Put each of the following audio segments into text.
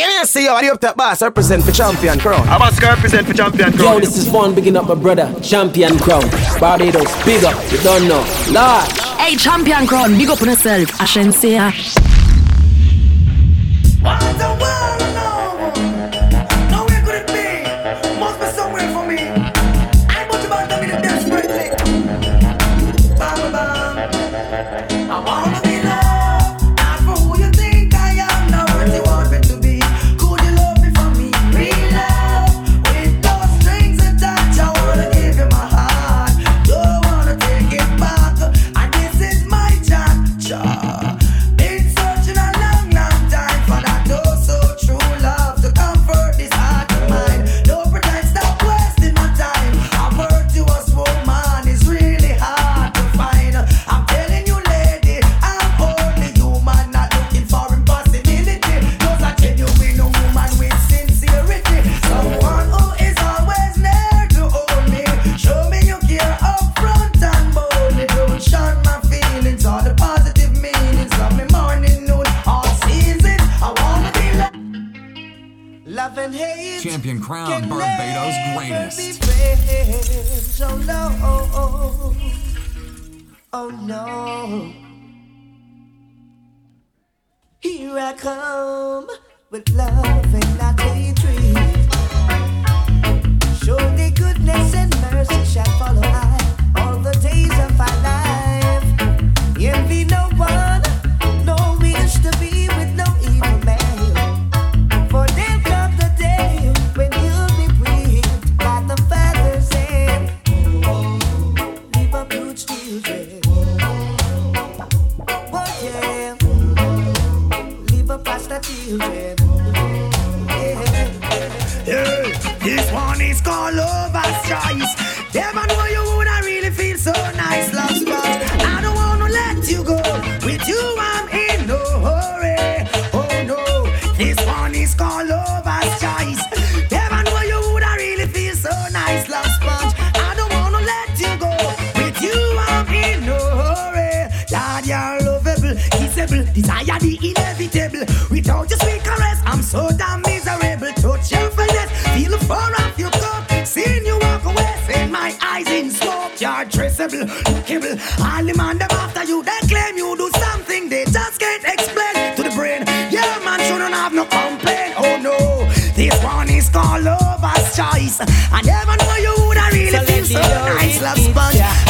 Yeah, see you, the up top boss, represent for champion crown. I must represent for champion crown. Yo, this is fun, picking up my brother, champion crown. Barbados, big up, you don't know. Large. Hey, champion crown, big up on yourself. I shouldn't say What I come with love and not hatred. So damn miserable. Touch your finesse, feel the fur off your coat. Seeing you walk away, seeing my eyes in smoke. You're traceable, lookable. All the man them after you, they claim you do something they just can't explain to the brain. Yeah, man shouldn't have no complaint. Oh no, this one is called lover's choice. I never know you would I really So feel so nice, love sponge. yeah.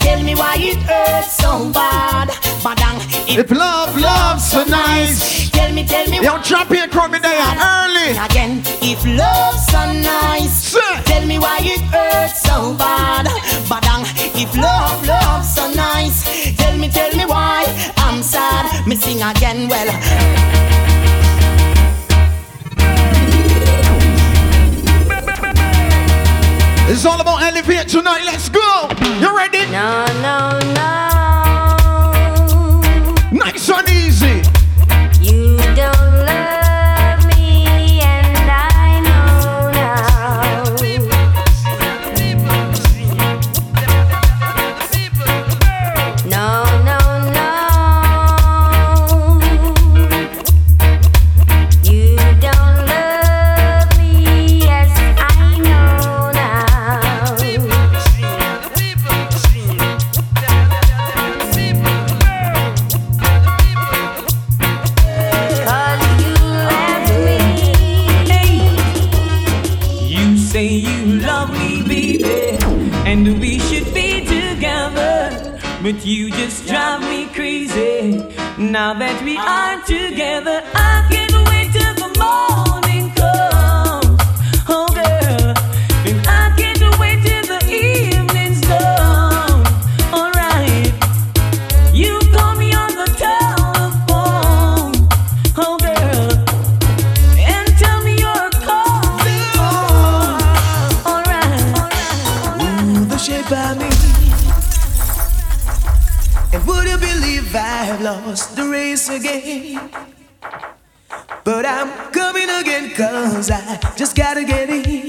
Tell me why it hurts so bad. Badang, If love, love's so nice. Tell me, tell me Yo, champion crowd me there early. again. If love's so nice, tell me why it hurts so bad. Badang, if love, love's so nice, tell me, tell me why I'm sad. Me sing again, well. It's all about elevate tonight. Let's go. You ready? No, no, no. Nice and easy. But you just drive me crazy. Now that we are together, I can't But I'm coming again, cause I just gotta get in.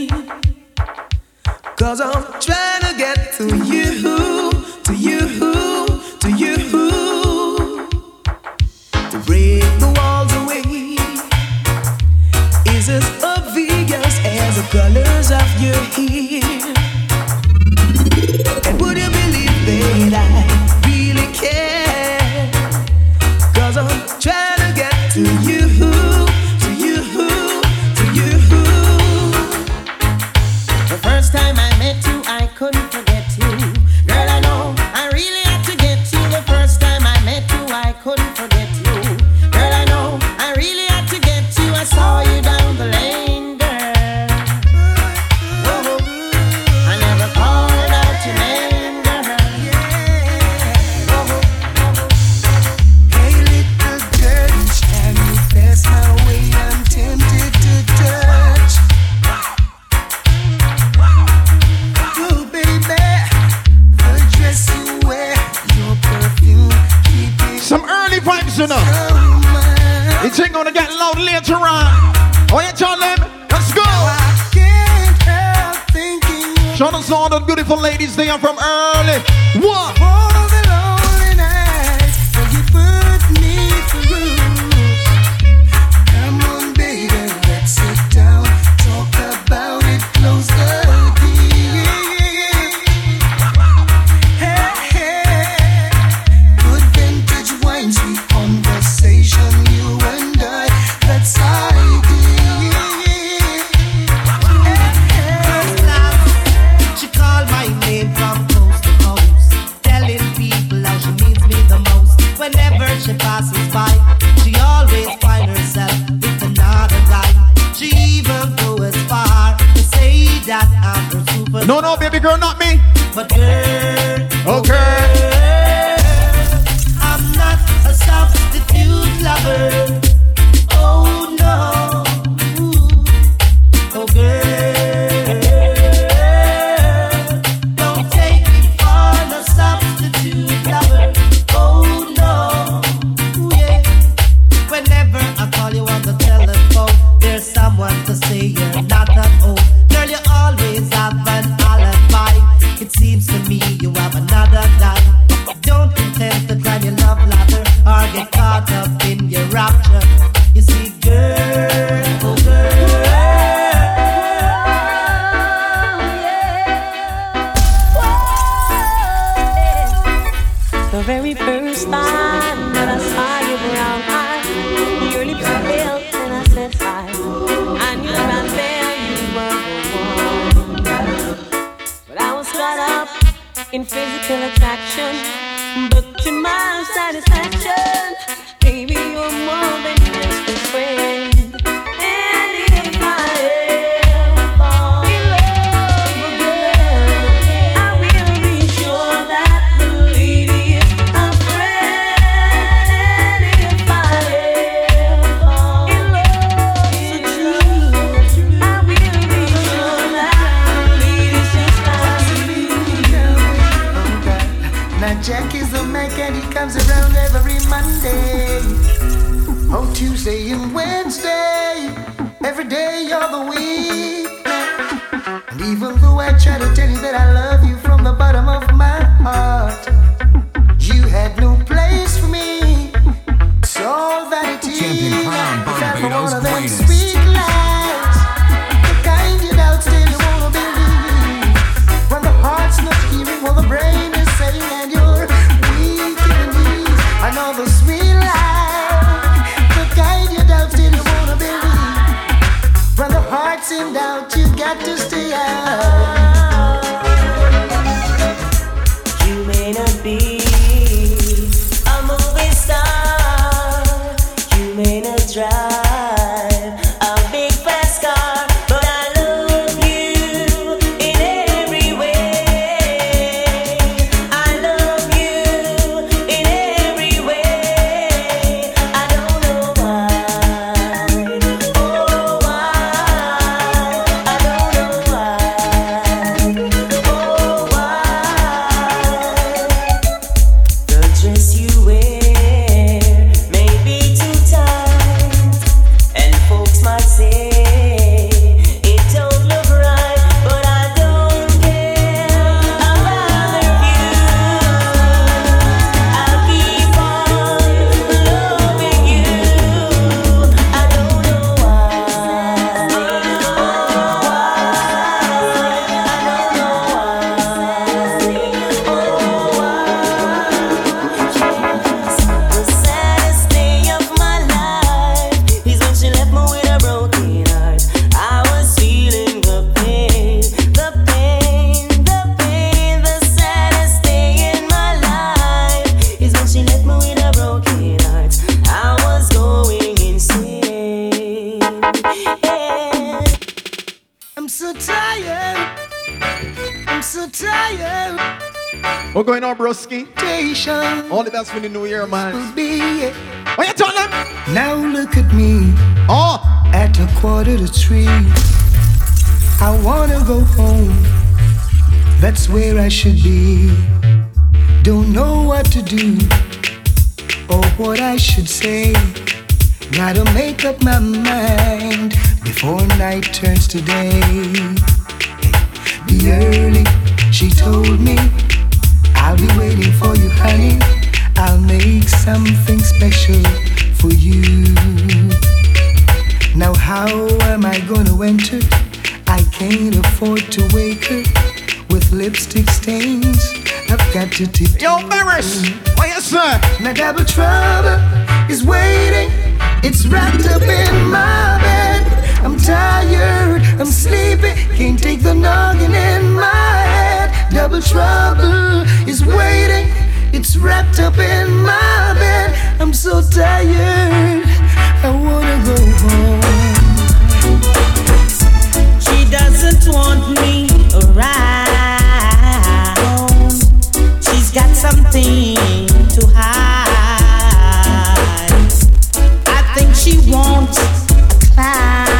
Even though I try to tell you that I love you from the bottom of my heart, you had no place for me. So that it is. had to stay out. where I should be. Don't know what to do or what I should say. Gotta make up my mind before night turns to day. Be early, she told me. I'll be waiting for you, honey. I'll make something special for you. Now, how am I gonna enter? I can't afford to wake her with lipstick stains. I've got your teeth. Yo, Maris, Oh, yes, say? Now double trouble is waiting. It's wrapped up in my bed. I'm tired, I'm sleepy, can't take the noggin in my head. Double trouble is waiting. It's wrapped up in my bed. I'm so tired. I wanna go home. She doesn't want me around got something to hide. I think she wants a climb.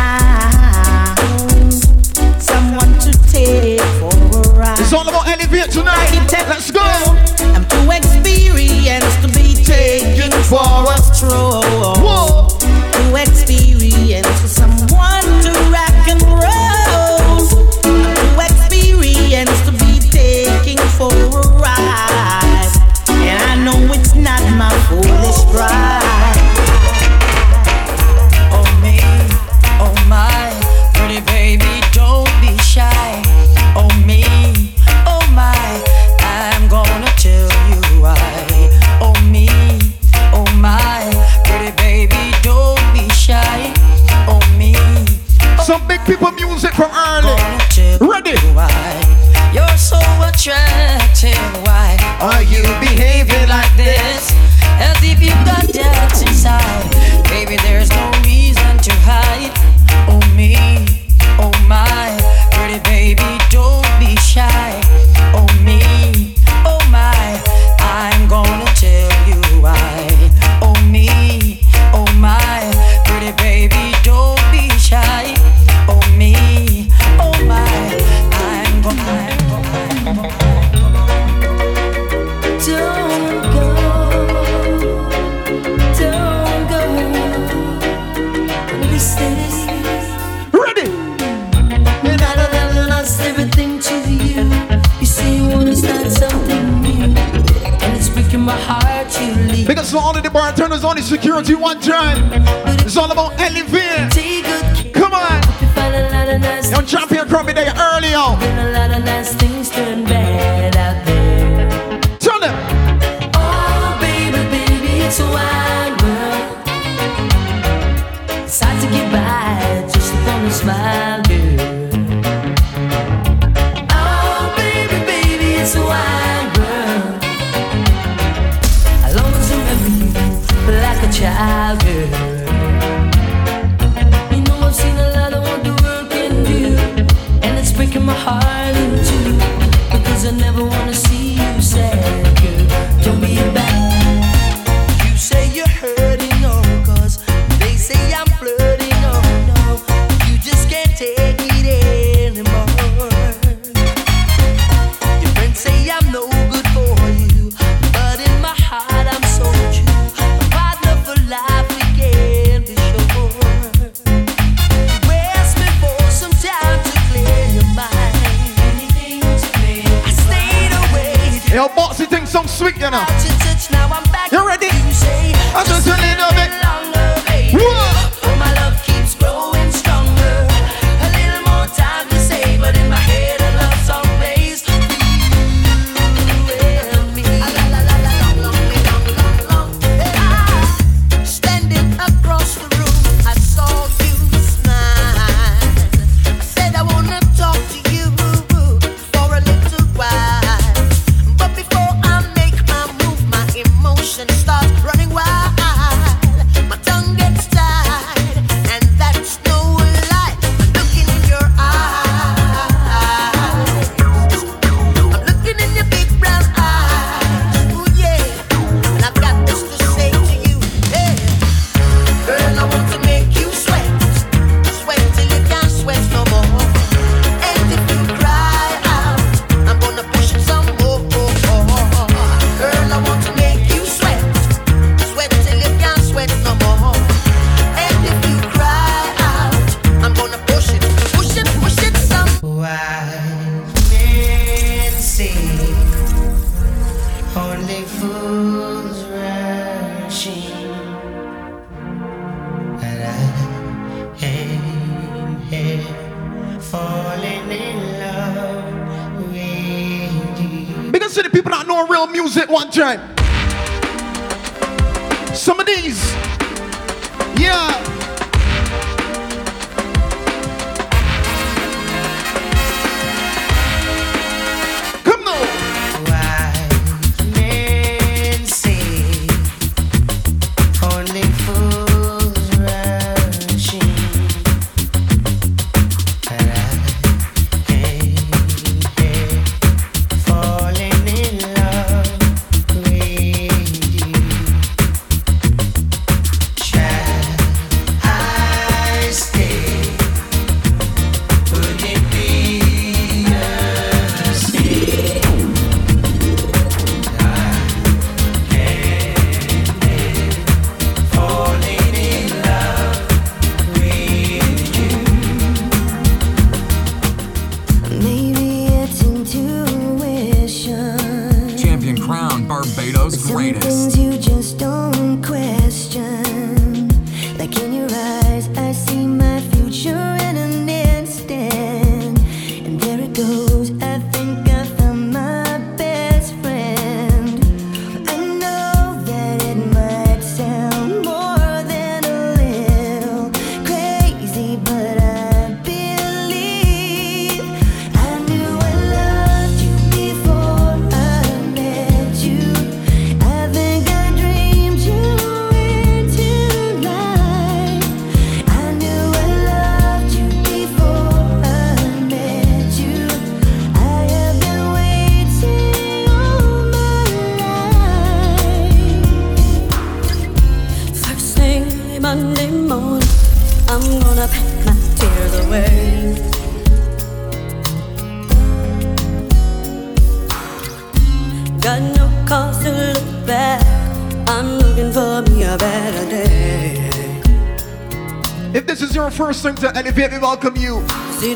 attractive? Why are you behaving?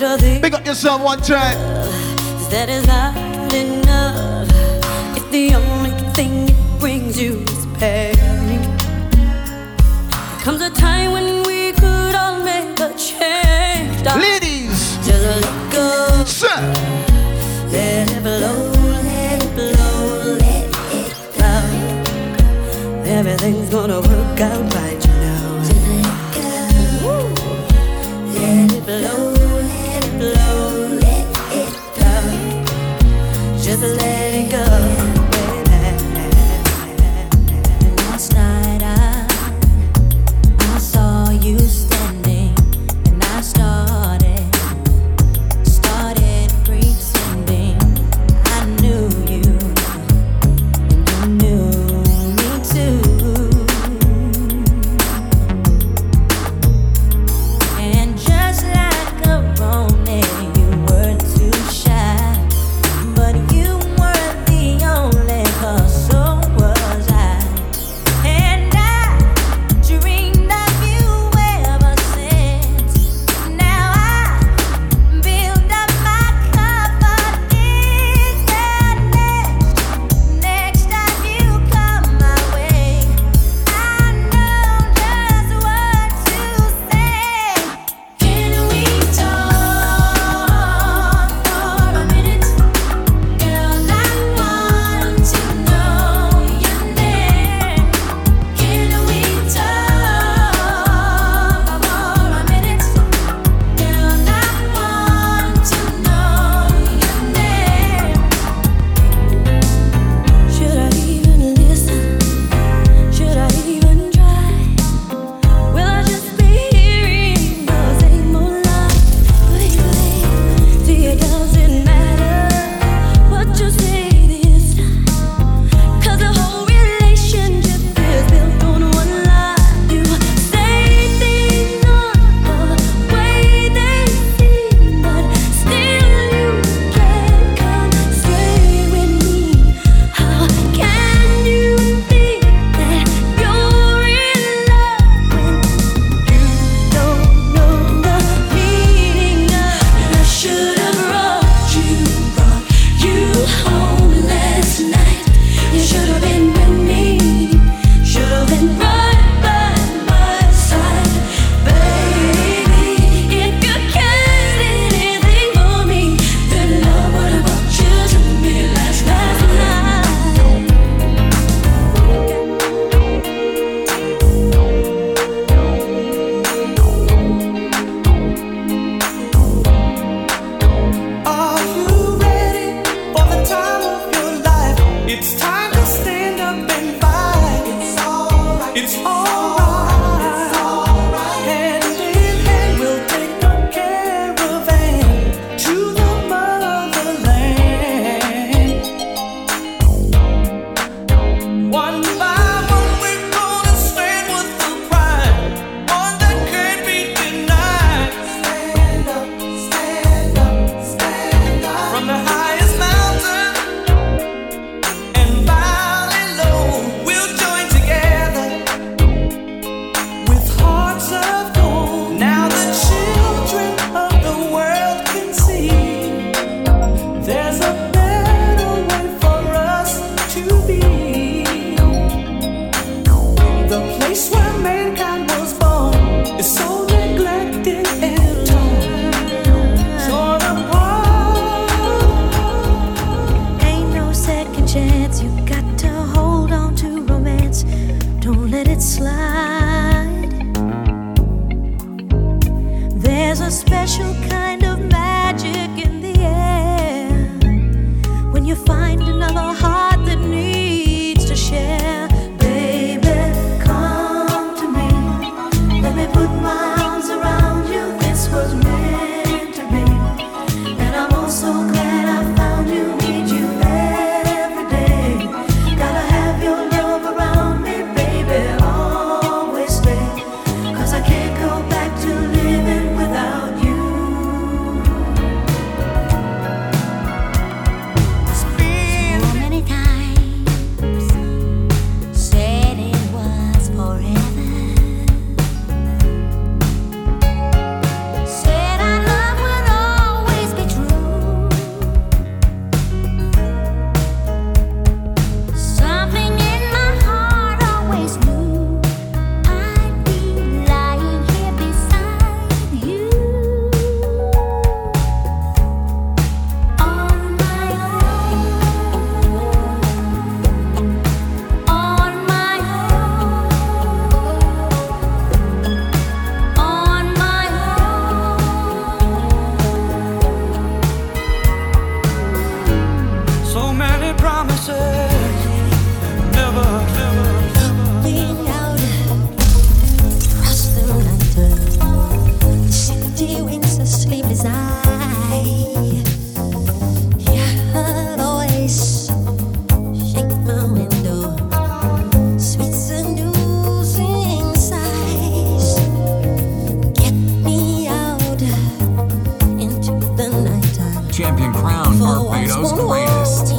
Thing Big up yourself one time. That is not enough. If the only thing it brings you is pain. There comes a time when we could all make a change. Ladies, just let go. Sir. Let it blow, let it blow, let it flow. Everything's gonna work out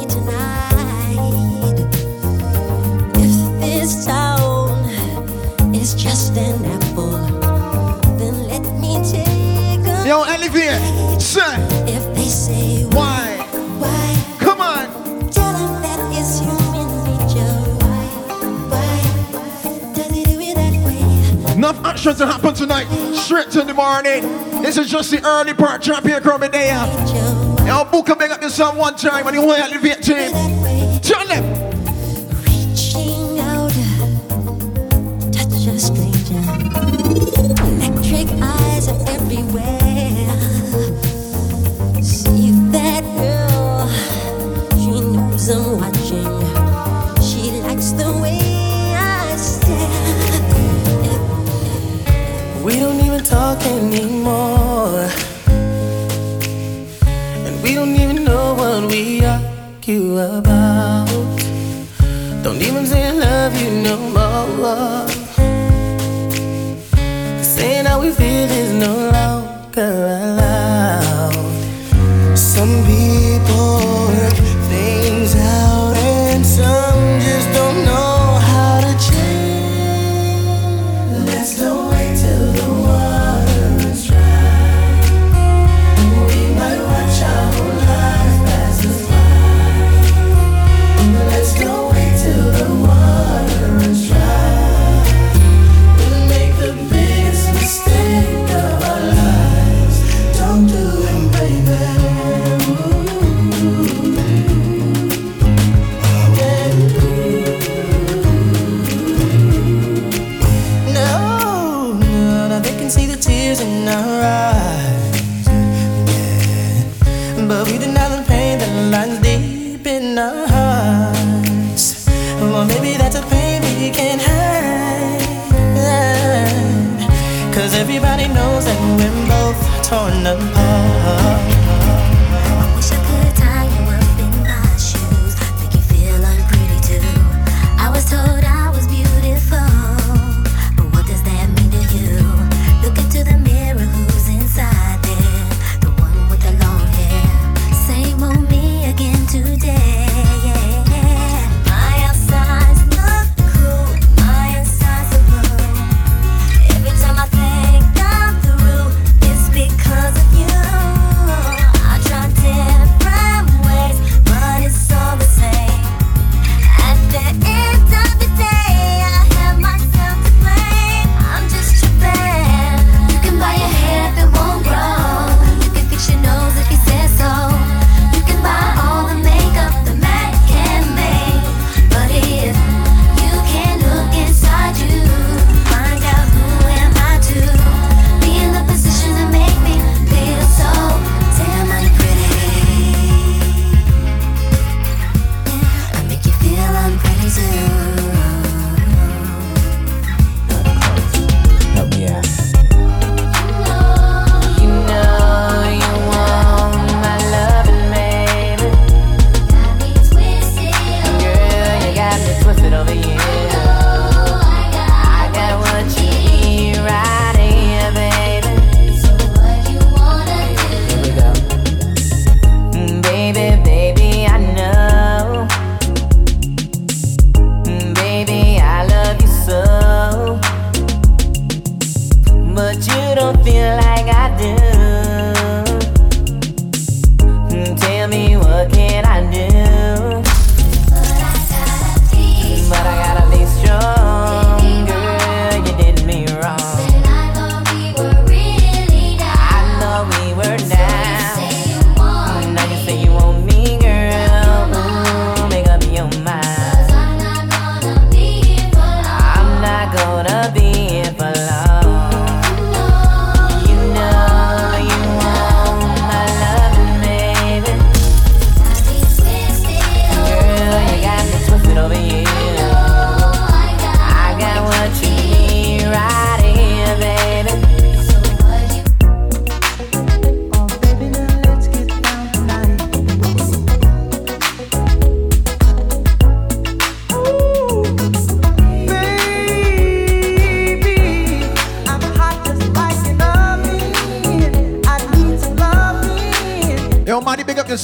right. This town is just an apple, then let me take a Yo Elliot If they say why come on Tell them that it's human video. Why? Why tell it that way? Enough action to happen tonight, straight to the morning. This is just the early part, champion coming there. Yo, book a big up yourself one time when you want to elevate team. Turn them.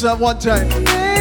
Up one time.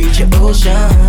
Girl, till I reach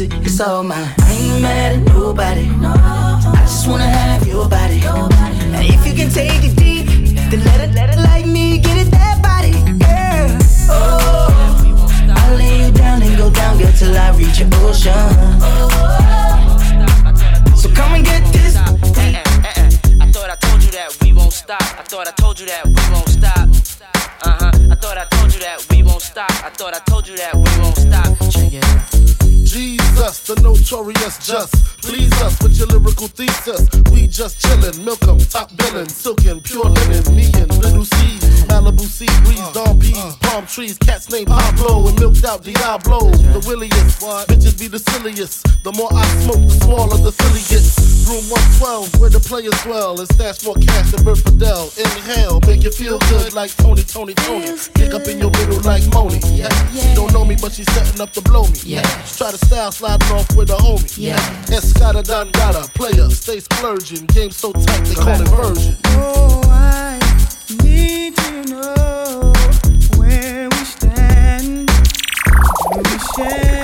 music, it's all mine. I ain't mad at nobody. No. I just wanna have your body. Nobody. And if you can take it deep, then let it, let it like me get it that body, girl. Oh, I'll lay you down and go down, girl, till I reach your ocean. Oh, So come and get Diablo, the williest. What? Bitches be the silliest. The more I smoke, the smaller the silliest. Room 112, where the players dwell. And stash more cash than Bert Fidel. Inhale, make you feel good like Tony, Tony, Tony. Kick up in your middle like Moni. Yeah. yeah. She don't know me, but she's setting up to blow me. Yeah. Try to style, sliding off with a homie. Yeah. Escada Dandada, player, stay splurging. Game so tight, they call it version. Oh, I need to know where yeah.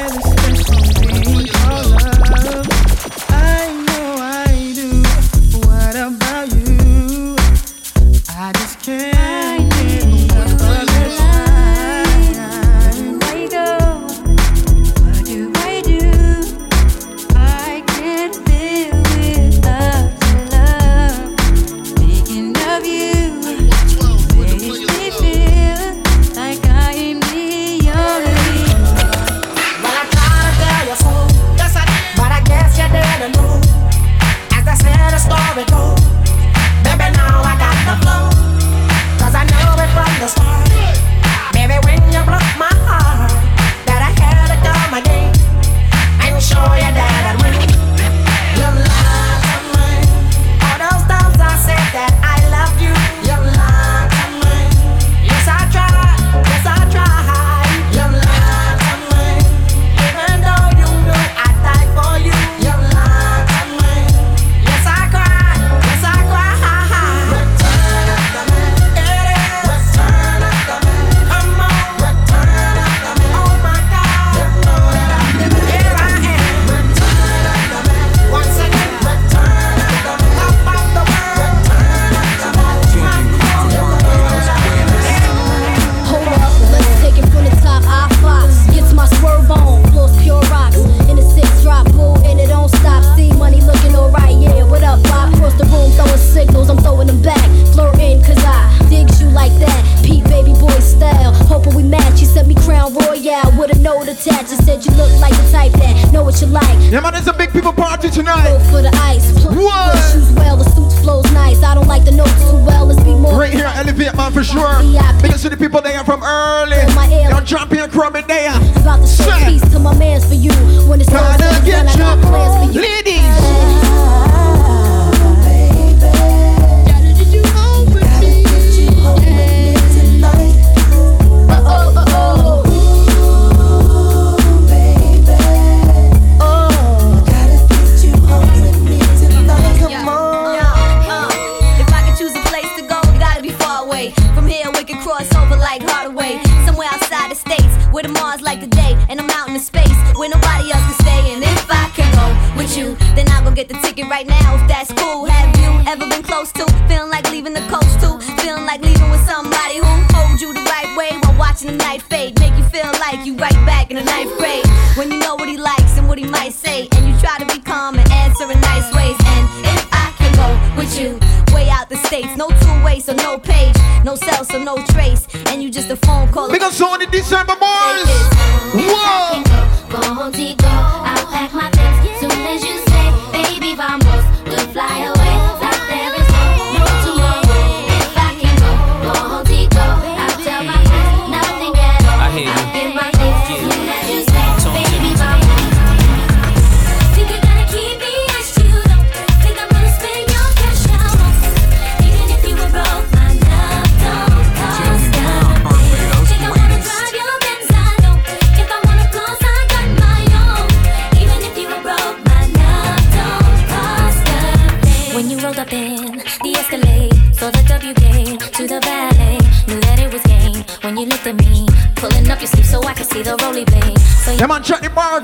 I'm out in the space where nobody else can stay. And if I can go with you, then I'll go get the ticket right now. If that's cool, have you ever been close to feeling like leaving the coast too? Feeling like leaving with somebody who holds you the right way while watching the night fade, make you feel like you right back in the ninth grade when you know what he likes and what he might say, and you try to be calm and answer in nice ways. And if I can go with you way out the states. No two ways, so no page, no cell, so no trace. And you just a phone call. Because so on the December boys.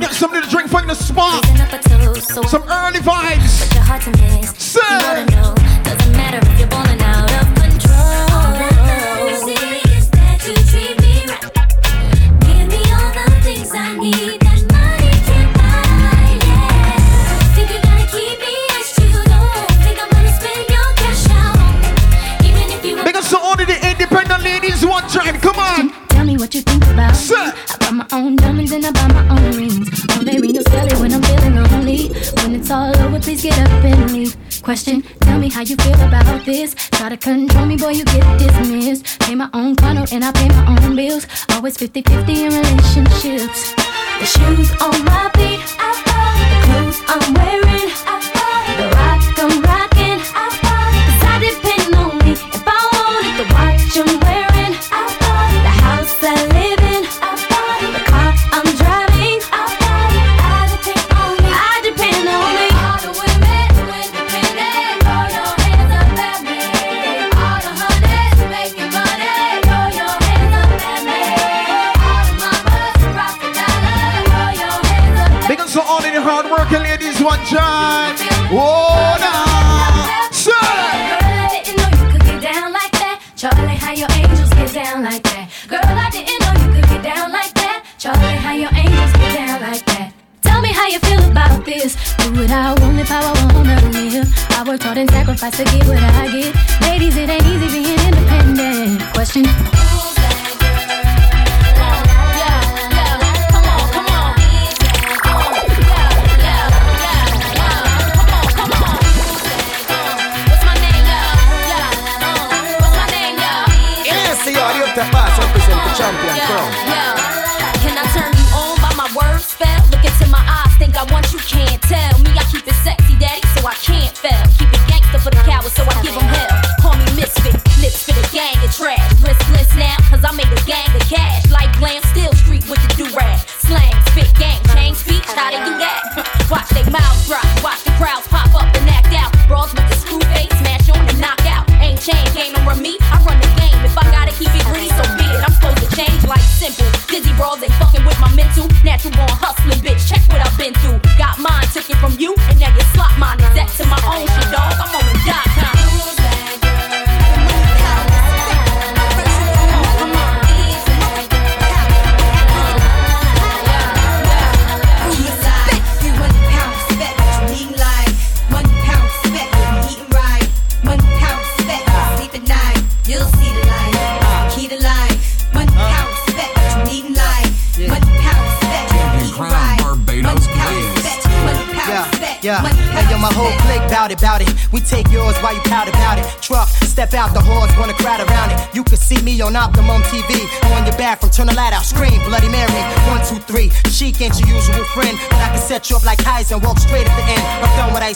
Get something 50 50 in relationships. The shoes on my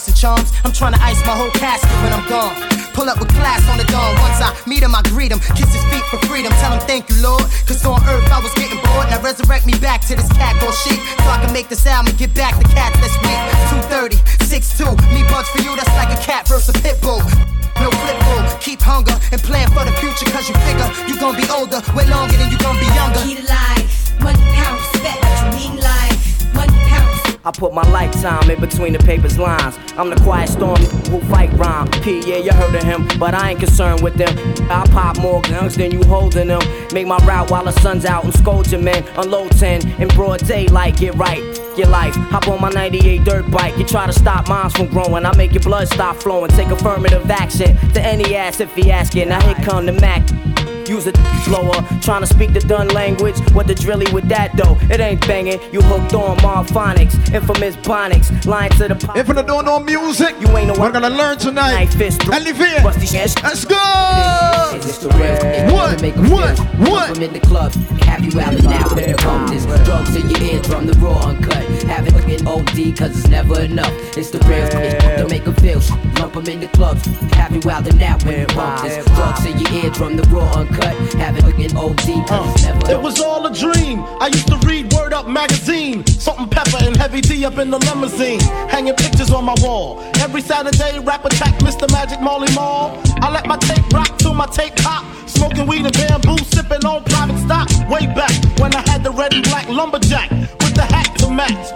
and charms. I'm trying to ice my whole casket when I'm gone. Pull up with class on the dawn. Once I meet him, I greet him. Kiss his feet for freedom. Tell him thank you, Lord. Cause on earth I was getting bored. Now resurrect me back to this cat called sheep. So I can make this album and get back the cat this week. 230, 6'2. Me bugs for you, that's like a cat versus a pit bull. No flip bull. Keep hunger and plan for the future. Cause you figure you gon' be older way longer than you gon' be younger. Key to one pound respect, what you mean life, I put my lifetime in between the paper's lines. I'm the quiet storm who fight rhyme. P, yeah, you heard of him, but I ain't concerned with them. I pop more guns than you holding them. Make my route while the sun's out and scold your men. Unload 10 in broad daylight, get right. Your life, hop on my 98 dirt bike. You try to stop minds from growing. I make your blood stop flowing. Take affirmative action to any ass if he asking. Now here come the Mac. Use a blower, trying to speak the done language. What the drilly with that though? It ain't banging. You hooked on Marphonics, infamous Bonics, lying to the. If you don't know music, you ain't know We're gonna learn tonight. Elevate. Let's go. What? What? What? I'm in the club, have you out now the bonus. Drugs in your eardrum, the raw uncut. Have it looking OD, cause it's never enough. It's the real to make them feel sh- Lump them in the clubs, have you out and out with the bonus. Drugs in your eardrum, the raw uncut. Have it looking OD, cause it's uh, never It was all a dream. I used to read Word Up magazine. Salt-N-Pepa and Heavy D up in the limousine. Hanging pictures on my wall. Every Saturday, rap attack Mr. Magic Marley Marl. I let my tape rock till my tape pop. Smoking weed and bamboo, sipping on private stock. Way back when I had the red and black lumberjack. With the max.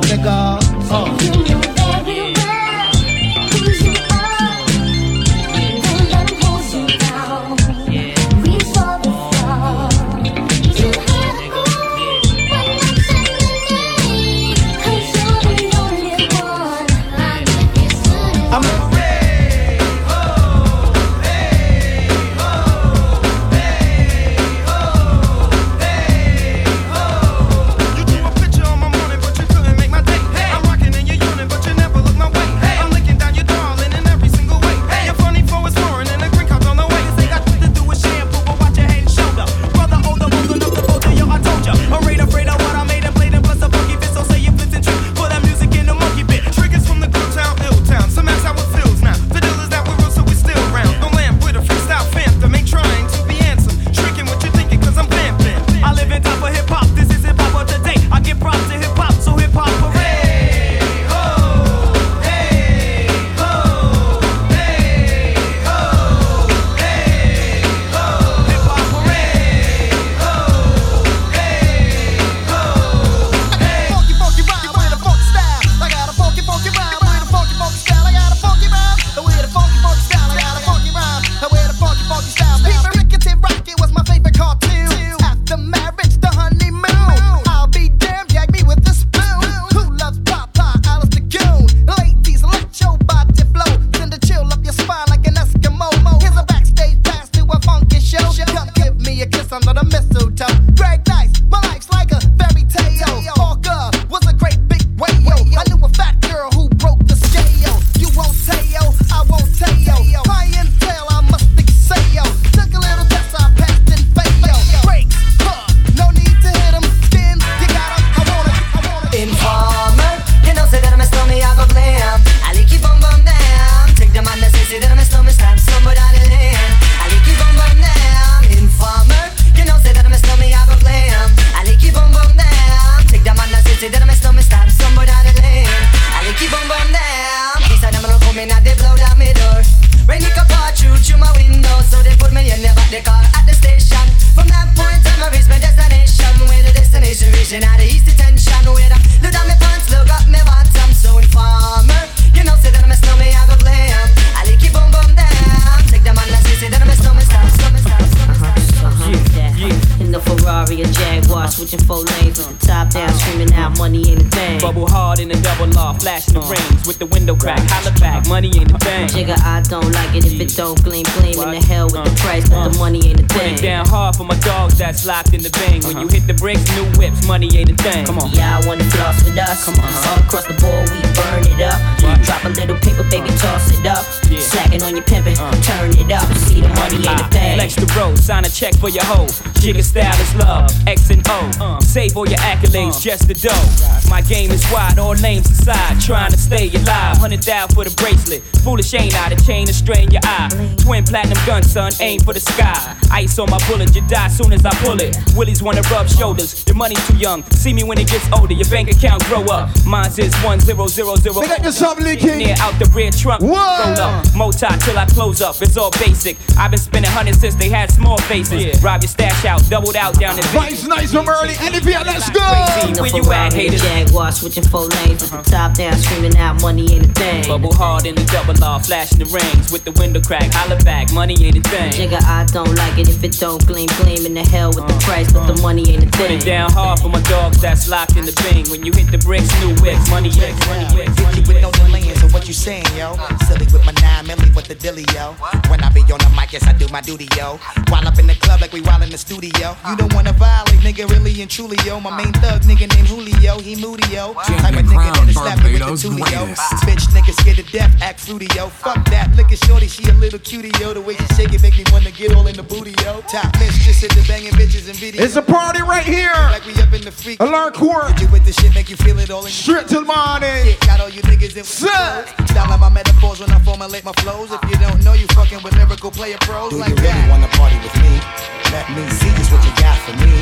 point on, I reach my destination. Where the destination reaching out the east detention. Where the look down my pants, look up my bottom. So informer, you know, say that I'm a snowman, I go glam. I like you boom boom down. Take the man, let's say that I'm a snowman, stop, snowman, stop, snowman, stop. In the Ferrari or Jaguar, switching four lanes with the top down, screaming out money ain't a thing. Bubble hard in the double law, flashing the rings with the window crack. Holla back, money ain't a thing. Jigga, I don't like it if it don't gleam, gleam in the hell with the price, but the uh-huh. money ain't a Put thing. it down hard for my dogs that's locked in the bang. When you uh-huh. hit the bricks, new whips, money ain't a thing. Come on. Y'all wanna floss with us? Come on. All across the board, we burn it up. Drop a little paper, baby, uh-huh. toss it up. Slacking on your pimpin', turn it up. See the money ain't a thing. Ah, flex the road, sign a check for your hoe. Jigga style is love, X and O. Uh. Save all your accolades, uh. just the dough. My game is wide, all names aside, Trying to stay alive. Hundred thou for the bracelet. Foolish ain't I, the chain to strain your eye. Twin platinum gun, son, aim for the sky. Ice on my bullet, you die soon as I pull it. Willies wanna rub shoulders, your money too young. See me when it gets older, your bank account grow up. Mine's is one zero zero zero. They got yourself leaking. Near out the rear trunk, roll up. Moti till I close up, it's all basic. I've been spending hundreds since they had small faces. Rob your stash out, doubled out down in Nice, nice from early. Olivia, let's go. Where you at, haters? Jaguar switching four lanes with the top down, screaming out money ain't a thing. Bubble hard in the double law, flashing the rings with the window crack. Holla back, money ain't a thing. Jigga, I don't like it if it don't gleam, gleam in the hell with the uh, price, but the uh. money ain't a Put thing. it down hard for my dogs that's locked in the bing. When you hit the bricks, new whips, money ain't money ain't Money with no delaying, so what you saying, yo? Silly with my nine milli with the dilly, yo. When I be on the mic, yes, I do my duty, yo. While up in the club like we while in the studio. You don't wanna violate, nigga, really and truly, yo. My main thug, nigga named Julio, he moody, yo. Type of nigga that'll slap you with the tootie, yo. Bitch, nigga scared to death, act fruity, yo. Fuck that, look at shorty, she a little cutie, yo. The way she shake it make me wanna get all in the booty, yo. Top mistress at the banging bitches and video. It's a party right here. Like we up in the freak. Alarm court. You with the shit, make you feel it all in Straight till morning. Shit, got all you niggas it with flows. Style my metaphors when I formulate my flows. If you don't know, you fucking with lyrical player pros Do like you really that. wanna party with me? Let me see just what you got for me.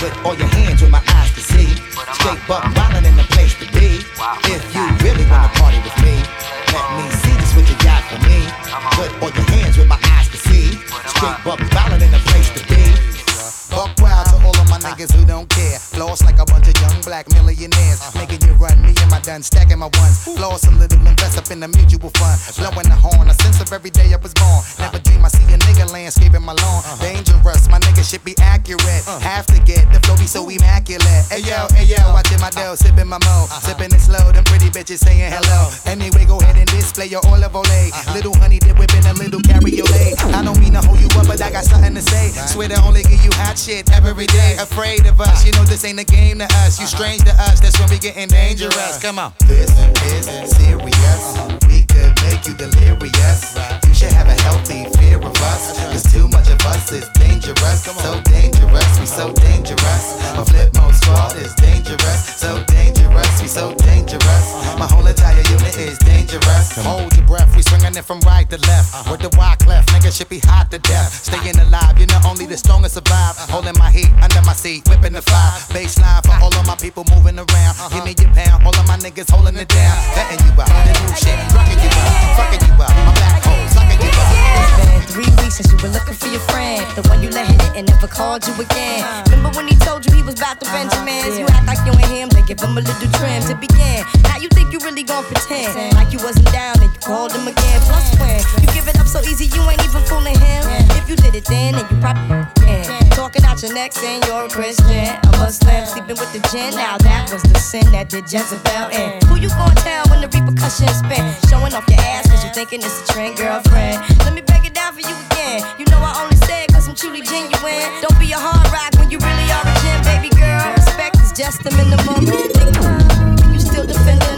Put all your hands where my eyes can see. Straight buck wildin' in the place to be. If you really wanna party with me, let me see just what you got for me. Put all your hands where my eyes can see. Straight buck wildin' done stacking my ones. Floss a little, invest up in the mutual fund. Blowing the horn, a sense of every day I was born. Never dream I see a nigga landscaping my lawn. Uh-huh. Dangerous, my nigga should be accurate. Uh-huh. Have to get the flow be so immaculate. Hey yo, hey yo, uh-huh. watching my dough, sipping my mo. Sipping it slow, them pretty bitches saying hello. Anyway, go ahead and display your olive ole. Little honey dip whipping a little cabriolet. I don't mean to hold you up, but I got something to say. Swear to only give you hot shit every day. Afraid of us, you know this ain't a game to us. You strange to us, that's when we getting dangerous. Come on. This is serious. We could make you delirious. You should have a healthy fear of us. Cause too much of us is dangerous. So dangerous, we so dangerous. My Flipmode Squad is dangerous. So dangerous, we so dangerous. My whole entire unit is dangerous. Hold your breath, we swinging it from right to left. Uh-huh. With the wide cleft, nigga should be hot to death. Staying alive, you know only the strongest survive. Uh-huh. Holding my heat under my seat, whipping the fire. Baseline for all of my people moving around. Uh-huh. Give me your pound, all of my niggas holding it down. Letting you out, the new shit, rocking you out, fucking you out. My black holes, sucking you out. It's been three weeks since you were looking for your friend. The one you let hit and never called you again. Remember when he told you he was about to Benjamins? You act like you ain't him, they give him a little trim to begin. You really gon' pretend like you wasn't down and you called him again. Plus when you give it up so easy, you ain't even fooling him. If you did it then, then you probably can. Talking out your neck saying you're a Christian, a Muslim, sleeping with the gin. Now that was the sin that did Jezebel in. Who you gon' tell when the repercussions spin? Showing off your ass cause you thinking it's a trend, girlfriend. Let me break it down for you again. You know I only say it cause I'm truly genuine. Don't be a hard rock when you really are a gem, baby girl. Respect is just the minimum. You still defending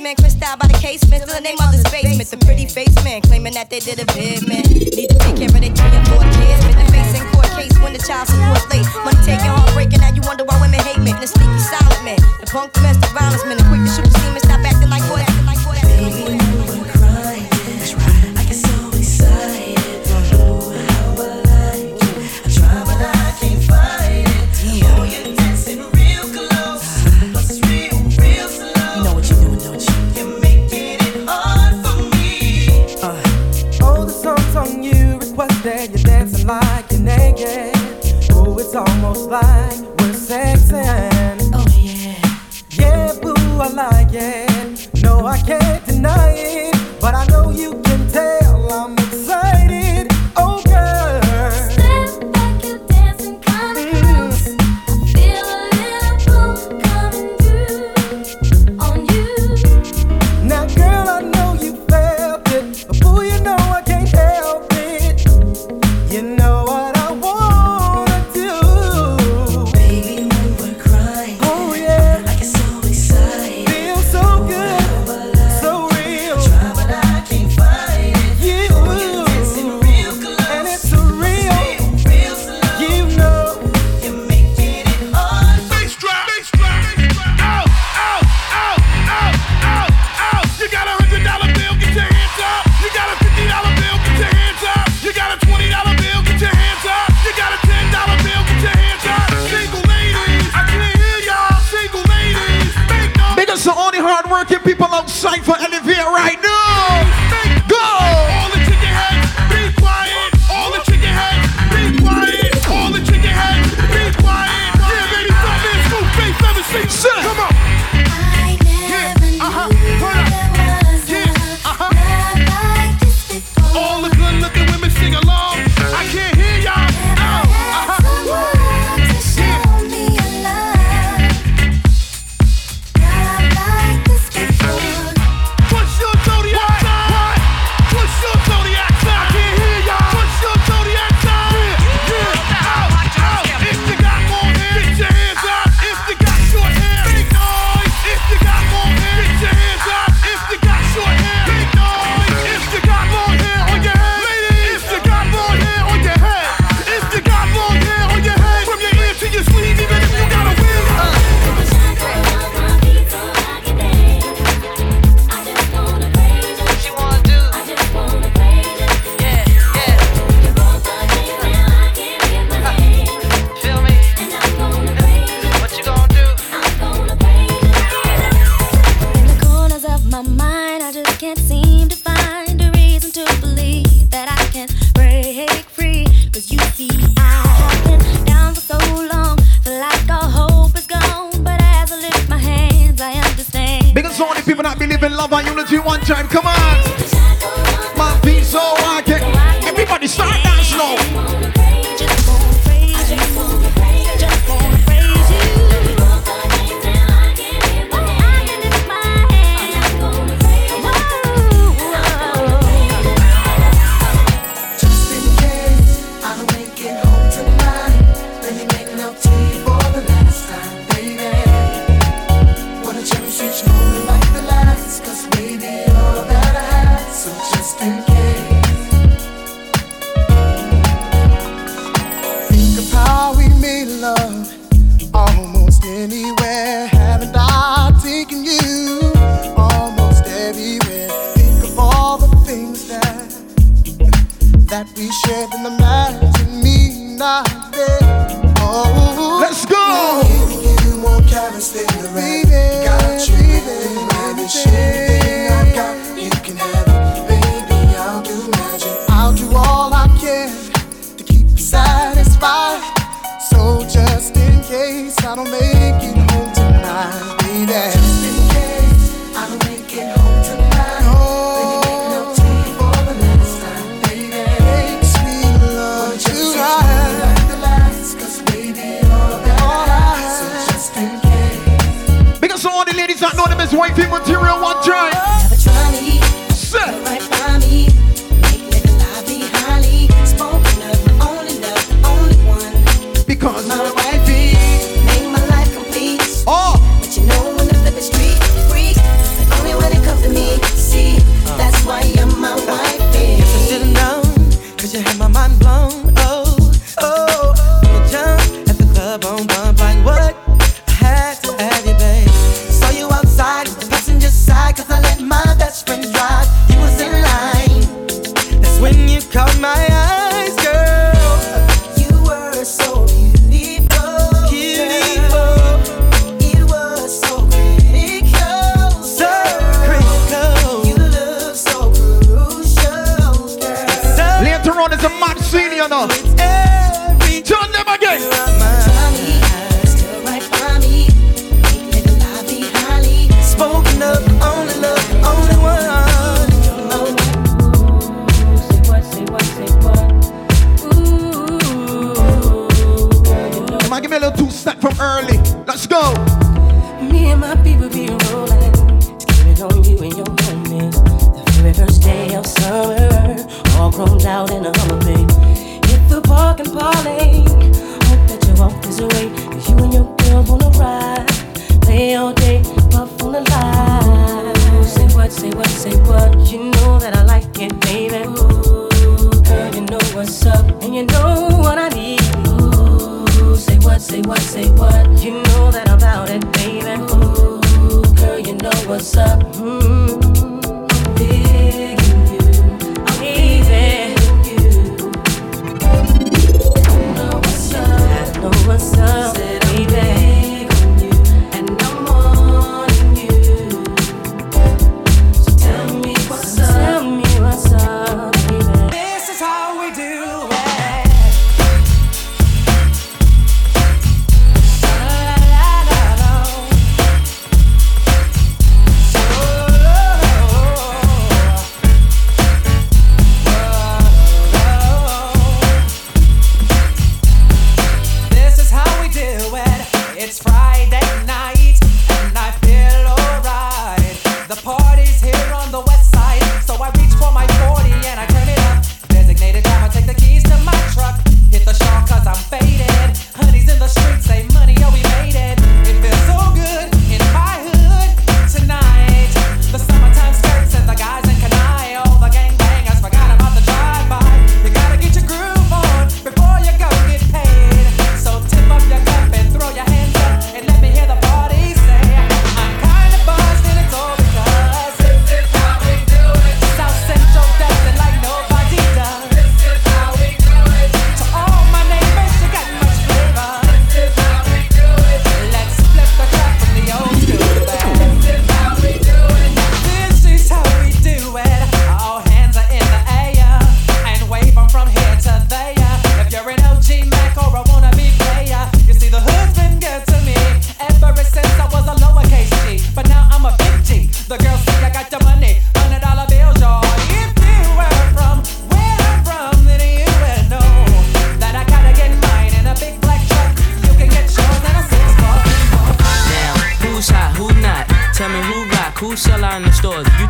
Man, crissed by the casement. Still the name of this basement. The pretty face man claiming that they did a bid man. Right you know what I need. Ooh, say what, say what, say what. You know that I'm about it, baby. Ooh, girl, you know what's up. Mm.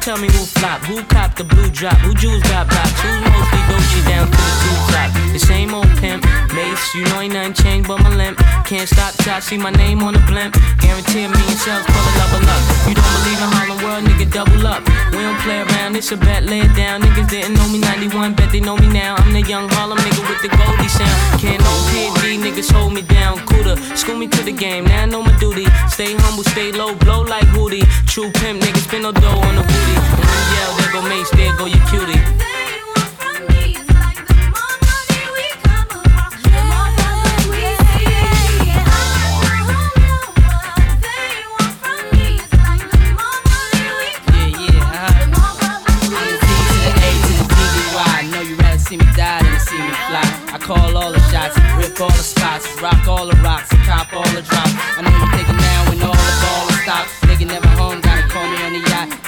Tell me who flop, who cop the blue drop, who jewels got blocks, who's mostly Dolce down to the two top. The same old pimp, Mace, you know ain't nothing changed but my limp. Can't stop till I see my name on the blimp. Guarantee million sales, pull a level up. You don't believe in Harlem World, nigga, double up. We don't play around, it's a bet, lay it down. Niggas didn't know me 91, bet they know me now. I'm the young Harlem nigga with the Goldie sound. Can't no PD, niggas hold me down. Cooler, school me to the game, now I know my duty. Stay humble, stay low, blow like Hootie. True pimp, niggas spin no dough on the booty. When you yell, there go Mace, there go your cutie. I know you rather see me die than to see me fly. I call all the shots, rip all the spots, rock all the rocks, cop all the drops. I know you thinking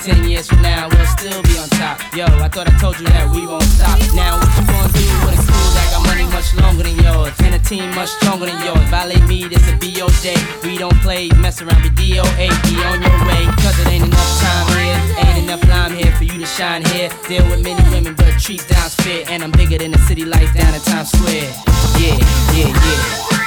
Ten years from now, we'll still be on top. Yo, I thought I told you that we won't stop. Now what you gonna do with a crew that got money much longer than yours? And a team much stronger than yours. Violate me, this a BO day. We don't play, mess around, be DOA. Be on your way, cause it ain't enough time here. Ain't enough lime here for you to shine here. Deal with many women, but treat down spit. And I'm bigger than the city lights down in Times Square. Yeah, yeah, yeah.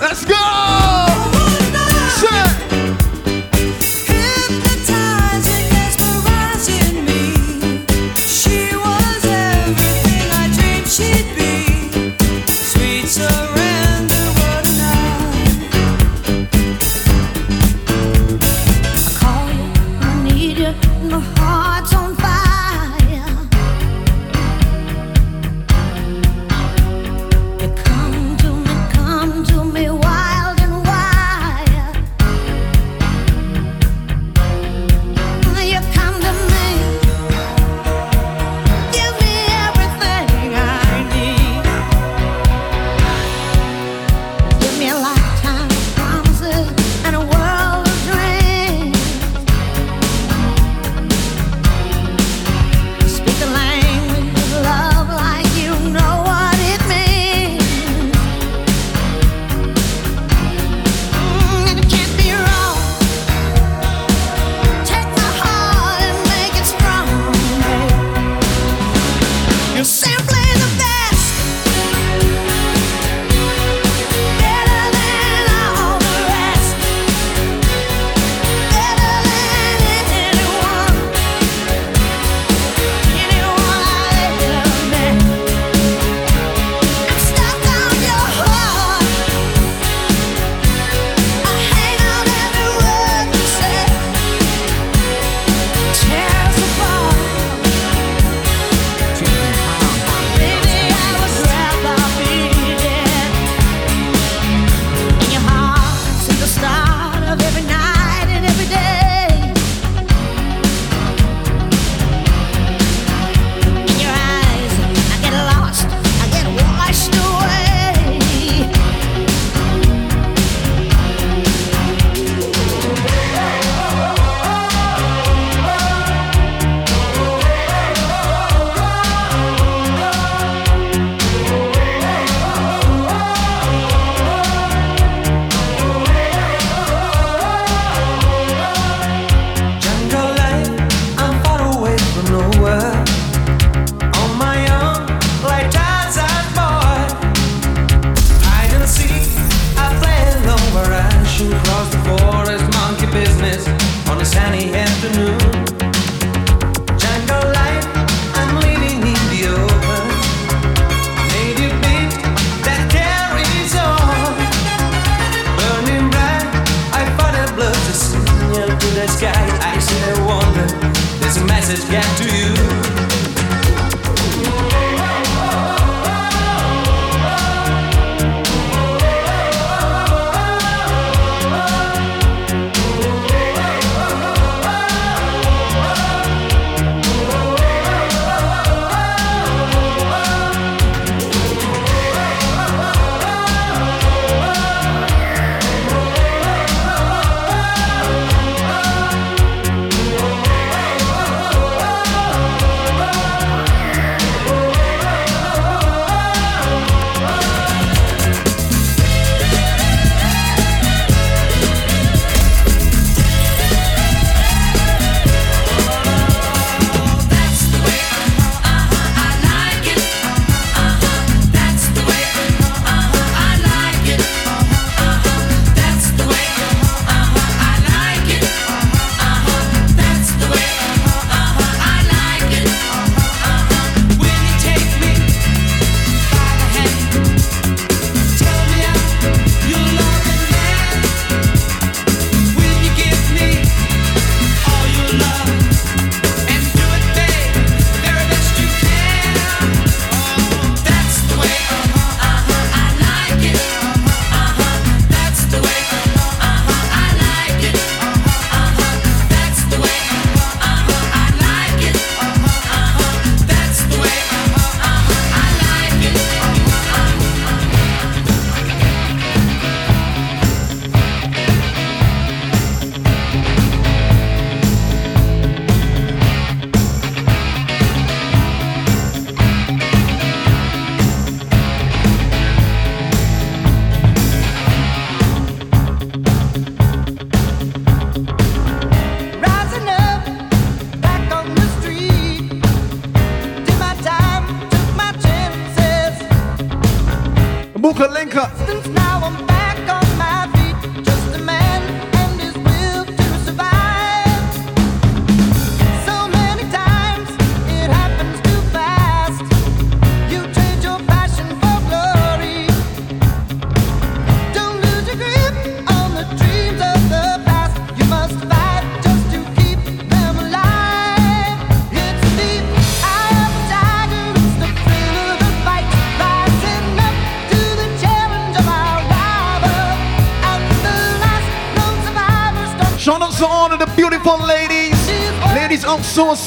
Let's go.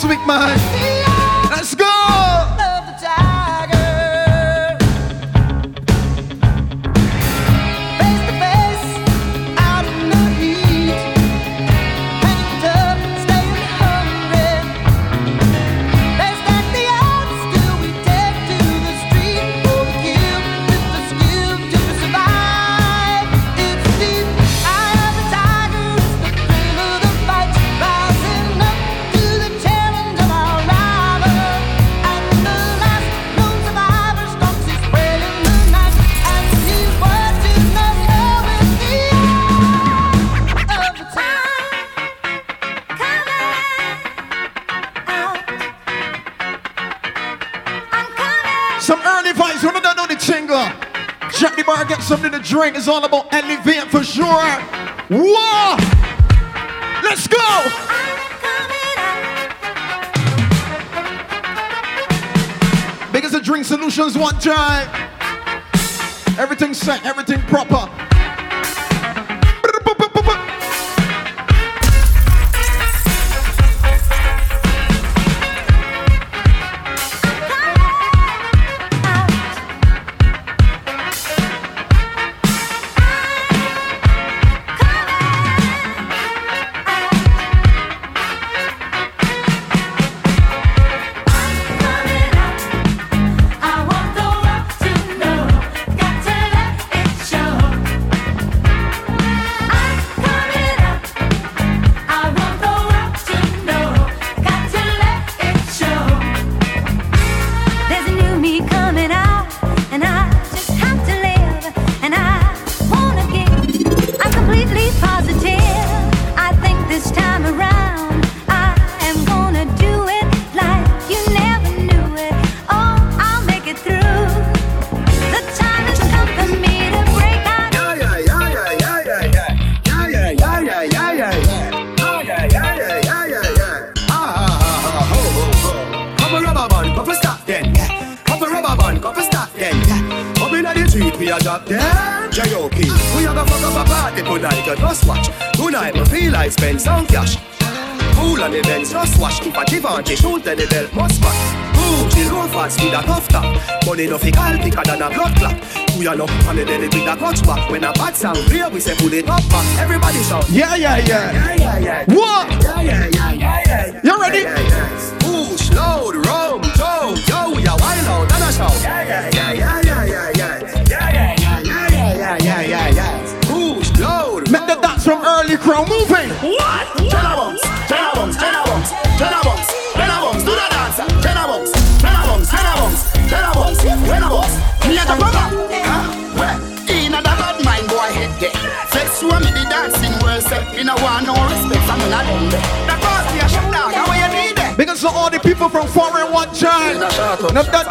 week, man. drink. is all about elevating for sure. Whoa! Let's go! Because the drink solutions one time. Everything set, everything proper. say put it up. Everybody shout. Yeah, yeah, yeah. Nabda